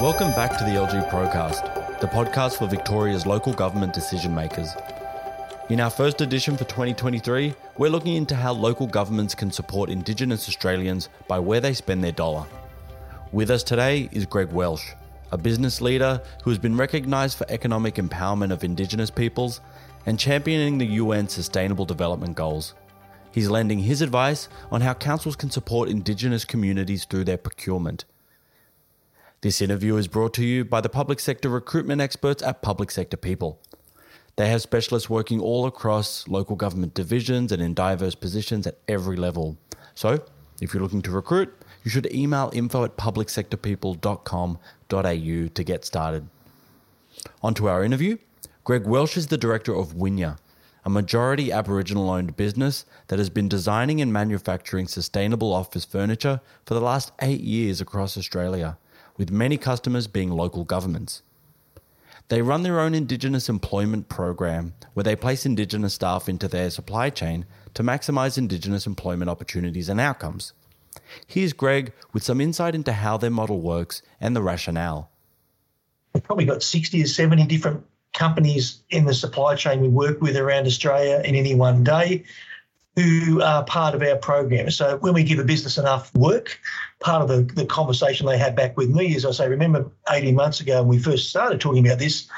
Welcome back to the LG Procast, the podcast for Victoria's local government decision makers. In our first edition for 2023, we're looking into how local governments can support Indigenous Australians by where they spend their dollar. With us today is Greg Welsh, a business leader who has been recognised for economic empowerment of Indigenous peoples and championing the UN Sustainable Development Goals. He's lending his advice on how councils can support Indigenous communities through their procurement. This interview is brought to you by the public sector recruitment experts at Public Sector People. They have specialists working all across local government divisions and in diverse positions at every level. So, if you're looking to recruit, you should email info at publicsectorpeople.com.au to get started. On to our interview. Greg Welsh is the director of Winya, a majority Aboriginal owned business that has been designing and manufacturing sustainable office furniture for the last eight years across Australia, with many customers being local governments. They run their own Indigenous employment program where they place Indigenous staff into their supply chain to maximise Indigenous employment opportunities and outcomes. Here's Greg with some insight into how their model works and the rationale. We've probably got 60 or 70 different companies in the supply chain we work with around Australia in any one day who are part of our program. So when we give a business enough work, part of the, the conversation they had back with me is I say, remember 18 months ago when we first started talking about this,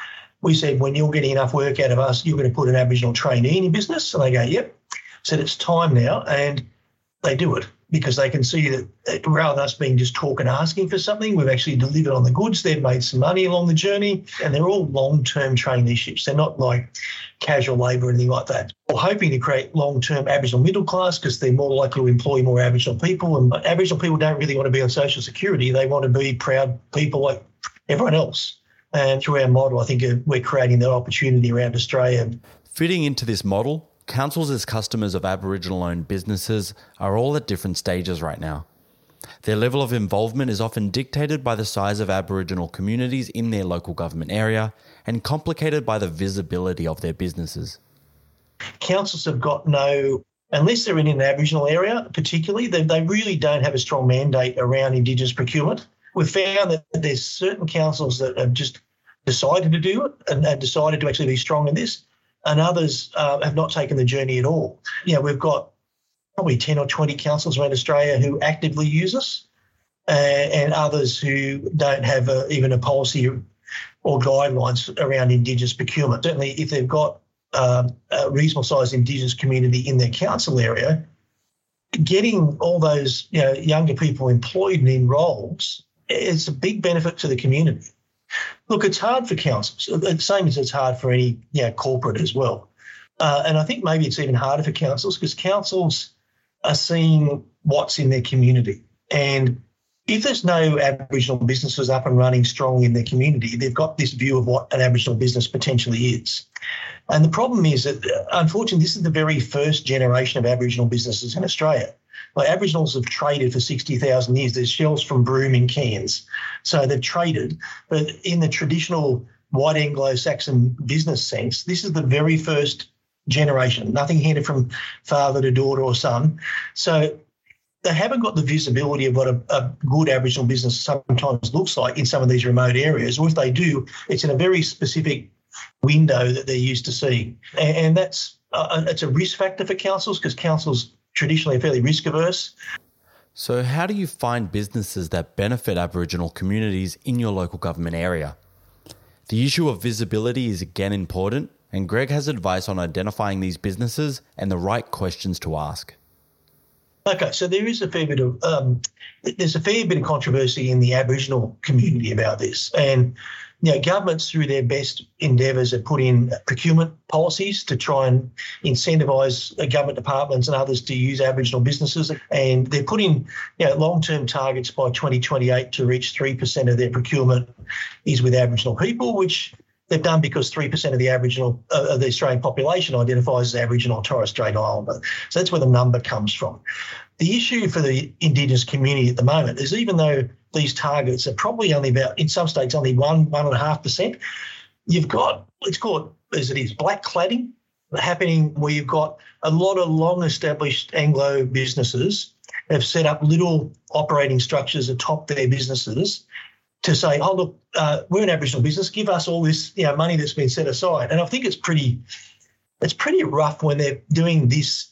we said, when you're getting enough work out of us, you're going to put an Aboriginal trainee in your business. And they go, yep. Said, it's time now. And they do it because they can see that rather than us being just talk and asking for something, we've actually delivered on the goods. They've made some money along the journey, and they're all long-term traineeships. They're not like casual labour or anything like that. We're hoping to create long-term Aboriginal middle class because they're more likely to employ more Aboriginal people, and Aboriginal people don't really want to be on social security. They want to be proud people like everyone else. And through our model, I think uh, we're creating that opportunity around Australia. Fitting into this model, councils as customers of Aboriginal owned businesses are all at different stages right now. Their level of involvement is often dictated by the size of Aboriginal communities in their local government area and complicated by the visibility of their businesses. Councils have got no, unless they're in an Aboriginal area particularly, they, they really don't have a strong mandate around Indigenous procurement. We've found that there's certain councils that have just decided to do it and, and decided to actually be strong in this and others uh, have not taken the journey at all. You know, we've got probably 10 or 20 councils around Australia who actively use us, uh, and others who don't have a, even a policy or guidelines around Indigenous procurement. Certainly, if they've got um, a reasonable sized Indigenous community in their council area, getting all those you know, younger people employed and in roles is a big benefit to the community. Look, it's hard for councils, the same as it's hard for any you know, corporate as well. Uh, and I think maybe it's even harder for councils because councils are seeing what's in their community. And if there's no Aboriginal businesses up and running strong in their community, they've got this view of what an Aboriginal business potentially is. And the problem is that, unfortunately, this is the very first generation of Aboriginal businesses in Australia. Like Aboriginals have traded for 60,000 years. There's shells from Broome in Cairns. So they've traded. But in the traditional white Anglo Saxon business sense, this is the very first generation, nothing handed from father to daughter or son. So they haven't got the visibility of what a, a, good Aboriginal business sometimes looks like in some of these remote areas. Or if they do, it's in a very specific window that they're used to seeing. And, and that's uh, it's a risk factor for councils because councils traditionally are fairly risk averse. So, how do you find businesses that benefit Aboriginal communities in your local government area? The issue of visibility is again important, and Greg has advice on identifying these businesses and the right questions to ask. Okay, so there is a fair bit of um, there's a fair bit of controversy in the Aboriginal community about this, and know, governments through their best endeavours have put in procurement policies to try and incentivise government departments and others to use Aboriginal businesses, and they're putting you know, long-term targets by 2028 to reach three percent of their procurement is with Aboriginal people, which they've done because 3% of the Aboriginal uh, of the Australian population identifies as Aboriginal or Torres Strait Islander. So that's where the number comes from. The issue for the Indigenous community at the moment is even though these targets are probably only about, in some states, only one, one and a half percent, you've got, it's called as it is, black cladding happening where you've got a lot of long established Anglo businesses have set up little operating structures atop their businesses to say, oh, look, uh, we're an Aboriginal business, give us all this you know, money that's been set aside. And I think it's pretty, it's pretty rough when they're doing this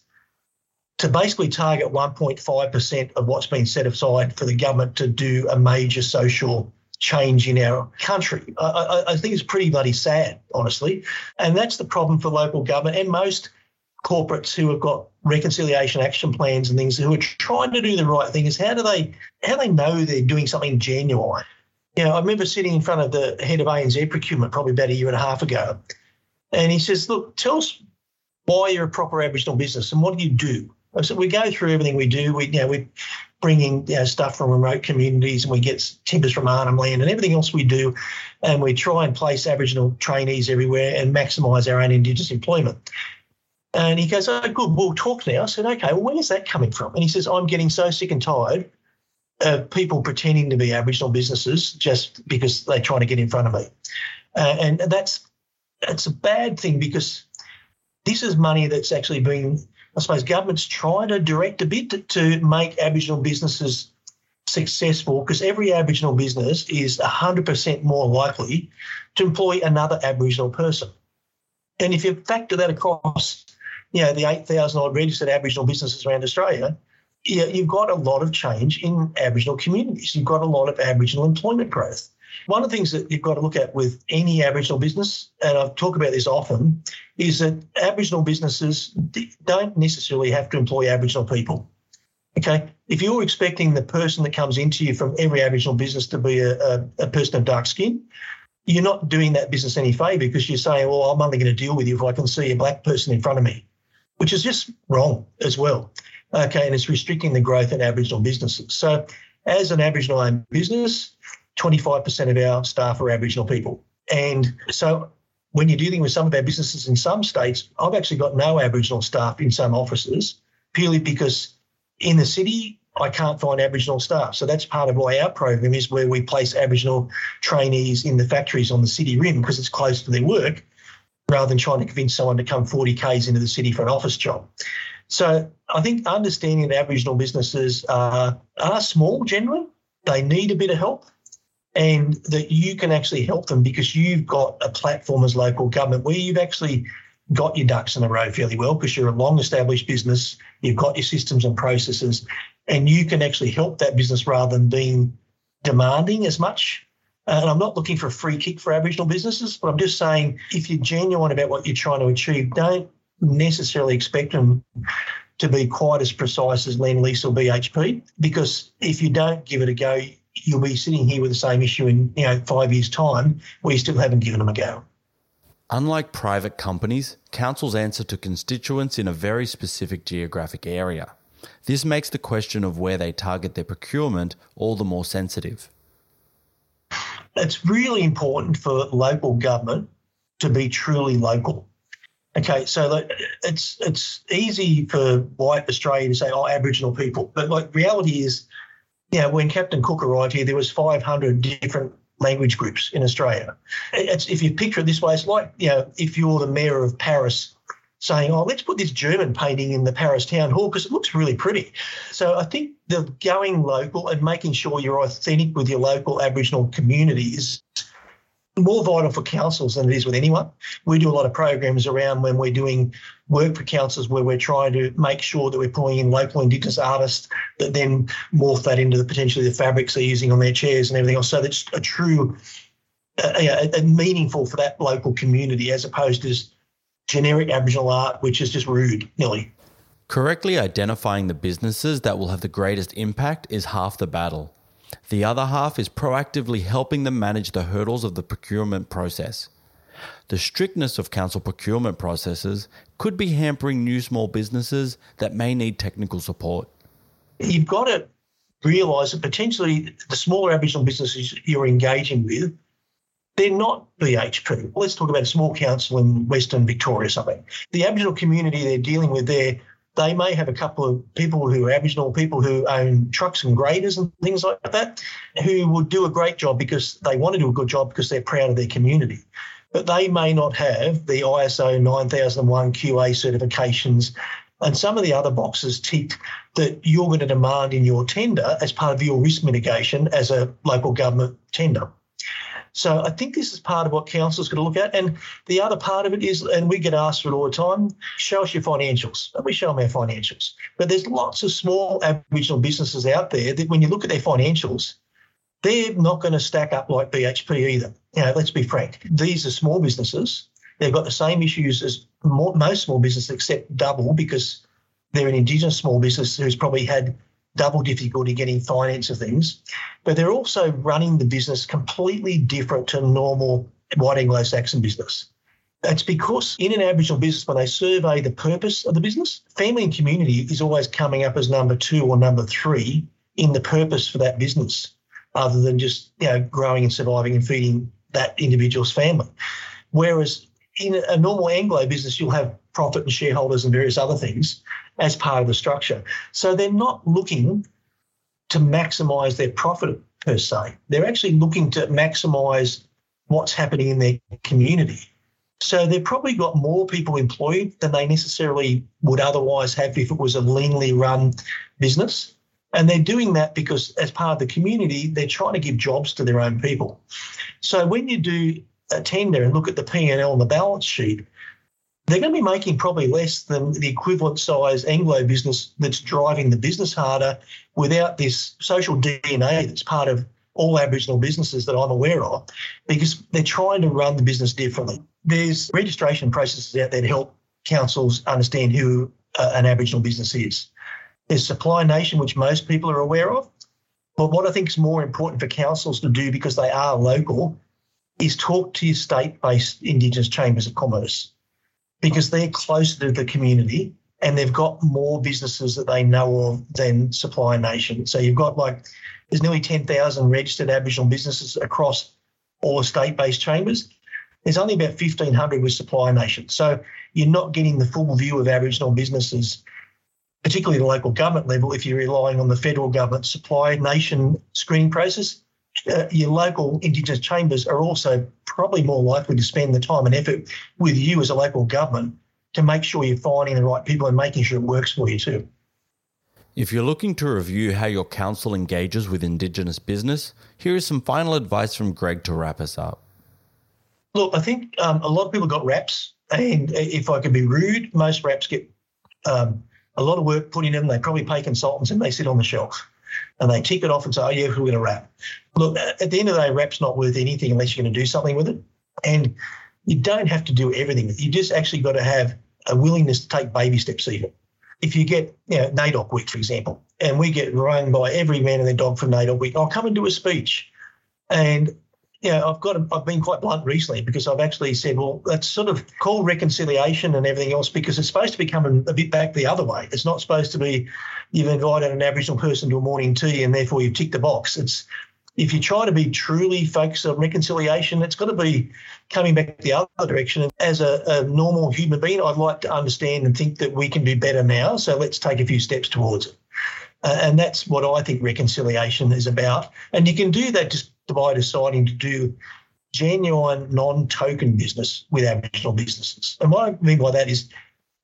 to basically target 1.5% of what's been set aside for the government to do a major social change in our country. I, I, I think it's pretty bloody sad, honestly. And that's the problem for local government and most corporates who have got reconciliation action plans and things who are trying to do the right thing is how do they how do they know they're doing something genuine you know, I remember sitting in front of the head of ANZ procurement probably about a year and a half ago, and he says, "Look, tell us why you're a proper Aboriginal business and what do you do?" Said, "We go through everything we do. We, you know, we bring in you know, stuff from remote communities and we get timbers from Arnhem Land and everything else we do, and we try and place Aboriginal trainees everywhere and maximise our own Indigenous employment." And he goes, "Oh, good. We'll talk now." I said, "Okay. Well, where's that coming from?" And he says, "I'm getting so sick and tired of people pretending to be Aboriginal businesses just because they're trying to get in front of me. Uh, and that's that's a bad thing because this is money that's actually being, I suppose, governments try to direct a bit to, to make Aboriginal businesses successful because every Aboriginal business is 100% more likely to employ another Aboriginal person. And if you factor that across, you know, the 8,000 odd registered Aboriginal businesses around Australia, yeah, you've got a lot of change in Aboriginal communities. You've got a lot of Aboriginal employment growth. One of the things that you've got to look at with any Aboriginal business, and I talk about this often, is that Aboriginal businesses don't necessarily have to employ Aboriginal people. Okay, if you're expecting the person that comes into you from every Aboriginal business to be a, a, a person of dark skin, you're not doing that business any favour because you're saying, well, I'm only going to deal with you if I can see a black person in front of me, which is just wrong as well. Okay, and it's restricting the growth in Aboriginal businesses. So, as an Aboriginal owned business, 25% of our staff are Aboriginal people. And so, when you're dealing with some of our businesses in some states, I've actually got no Aboriginal staff in some offices purely because in the city, I can't find Aboriginal staff. So that's part of why our program is where we place Aboriginal trainees in the factories on the city rim because it's close to their work rather than trying to convince someone to come 40 Ks into the city for an office job. So I think understanding that Aboriginal businesses are, are small generally, they need a bit of help, and that you can actually help them because you've got a platform as local government where you've actually got your ducks in a row fairly well because you're a long established business, you've got your systems and processes, and you can actually help that business rather than being demanding as much. Uh, and I'm not looking for a free kick for Aboriginal businesses, but I'm just saying if you're genuine about what you're trying to achieve, don't necessarily expect them to be quite as precise as Lendlease or BHP because if you don't give it a go, you'll be sitting here with the same issue in you know five years' time where you still haven't given them a go. Unlike private companies, councils answer to constituents in a very specific geographic area. This makes the question of where they target their procurement all the more sensitive. It's really important for local government to be truly local. Okay, so it's it's easy for white Australia to say, "Oh, Aboriginal people," but like reality is, you know, when Captain Cook arrived here, there was 500 different language groups in Australia. It's if you picture it this way, it's like you know, if you're the mayor of Paris saying, "Oh, let's put this German painting in the Paris town hall because it looks really pretty." So I think the going local and making sure you're authentic with your local Aboriginal communities more vital for councils than it is with anyone. We do a lot of programs around when we're doing work for councils where we're trying to make sure that we're pulling in local Indigenous artists that then morph that into the potentially the fabrics they're using on their chairs and everything else. So that's a true, uh, a, a meaningful for that local community as opposed to generic Aboriginal art, which is just rude, nearly. Correctly identifying the businesses that will have the greatest impact is half the battle. The other half is proactively helping them manage the hurdles of the procurement process. The strictness of council procurement processes could be hampering new small businesses that may need technical support. You've got to realise that potentially the smaller Aboriginal businesses you're engaging with, they're not BHP. Let's talk about a small council in Western Victoria or something. The Aboriginal community they're dealing with there they may have a couple of people who are Aboriginal people who own trucks and graders and things like that, who would do a great job because they want to do a good job because they're proud of their community. But they may not have the ISO 9001 QA certifications And some of the other boxes ticked that you're going to demand in your tender as part of your risk mitigation as a local government tender. So I think this is part of what council's going to look at. And the other part of it is, and we get asked for it all the time, show us your financials. And we show them our financials. But there's lots of small Aboriginal businesses out there that when you look at their financials, they're not going to stack up like BHP either. You know, let's be frank. These are small businesses. They've got the same issues as most small businesses, except double because they're an Indigenous small business who's probably had double difficulty getting finance of things, but they're also running the business completely different to normal white Anglo-Saxon business. That's because in an Aboriginal business, when they survey the purpose of the business, family and community is always coming up as number two or number three in the purpose for that business, other than just you know growing and surviving and feeding that individual's family. Whereas in a normal Anglo business, you'll have profit and shareholders and various other things as part of the structure. So they're not looking to maximize their profit per se. They're actually looking to maximize what's happening in their community. So they've probably got more people employed than they necessarily would otherwise have if it was a leanly run business. And they're doing that because, as part of the community, they're trying to give jobs to their own people. So when you do a tender and look at the P&L and the balance sheet, they're going to be making probably less than the equivalent size Anglo business that's driving the business harder without this social DNA that's part of all Aboriginal businesses that I'm aware of, because they're trying to run the business differently. There's registration processes out there to help councils understand who uh, an Aboriginal business is. There's Supply Nation, which most people are aware of. But what I think is more important for councils to do because they are local is talk to your state based Indigenous chambers of commerce because they're closer to the community and they've got more businesses that they know of than Supply Nation. So you've got like, there's nearly 10,000 registered Aboriginal businesses across all state based chambers. There's only about 1,500 with Supply Nation. So you're not getting the full view of Aboriginal businesses, particularly the local government level, if you're relying on the federal government Supply Nation screening process uh, your local Indigenous chambers are also probably more likely to spend the time and effort with you as a local government to make sure you're finding the right people and making sure it works for you too. If you're looking to review how your council engages with Indigenous business, here is some final advice from Greg to wrap us up. Look, I think um, a lot of people got RAPs, and if I could be rude, most RAPs get um, a lot of work put in them. They probably pay consultants and they sit on the shelf and they tick it off and say, oh, yeah, we're going to RAP. Look, uh, at the end of the day, RAP's not worth anything unless you're going to do something with it. And you don't have to do everything. You just actually got to have a willingness to take baby steps even. If you get, you know, NAIDOC week, for example, and we get run by every man and their dog for NAIDOC week, I'll come and do a speech. And you know, I've got I've been quite blunt recently because I've actually said, well, that's sort of called reconciliation and everything else because it's supposed to be coming a bit back the other way. It's not supposed to be you've invited an Aboriginal person to a morning tea and therefore you've ticked the box. It's if you try to be truly focused on reconciliation, it's got to be coming back the other direction. And as a, a normal human being, I'd like to understand and think that we can do better now. So let's take a few steps towards it. Uh, and that's what I think reconciliation is about. And you can do that just by deciding to do genuine non-token business with Aboriginal businesses. And what I mean by that is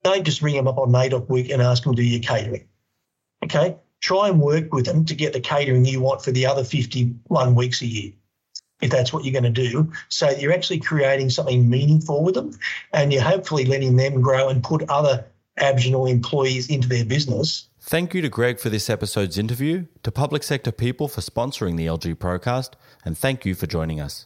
don't just ring them up on NAIDOC week and ask them to do your catering. Okay, try and work with them to get the catering you want for the other 51 weeks a year, if that's what you're going to do. So you're actually creating something meaningful with them and you're hopefully letting them grow and put other Aboriginal employees into their business Thank you to Greg for this episode's interview, to Public Sector People for sponsoring the LG Procast, and thank you for joining us.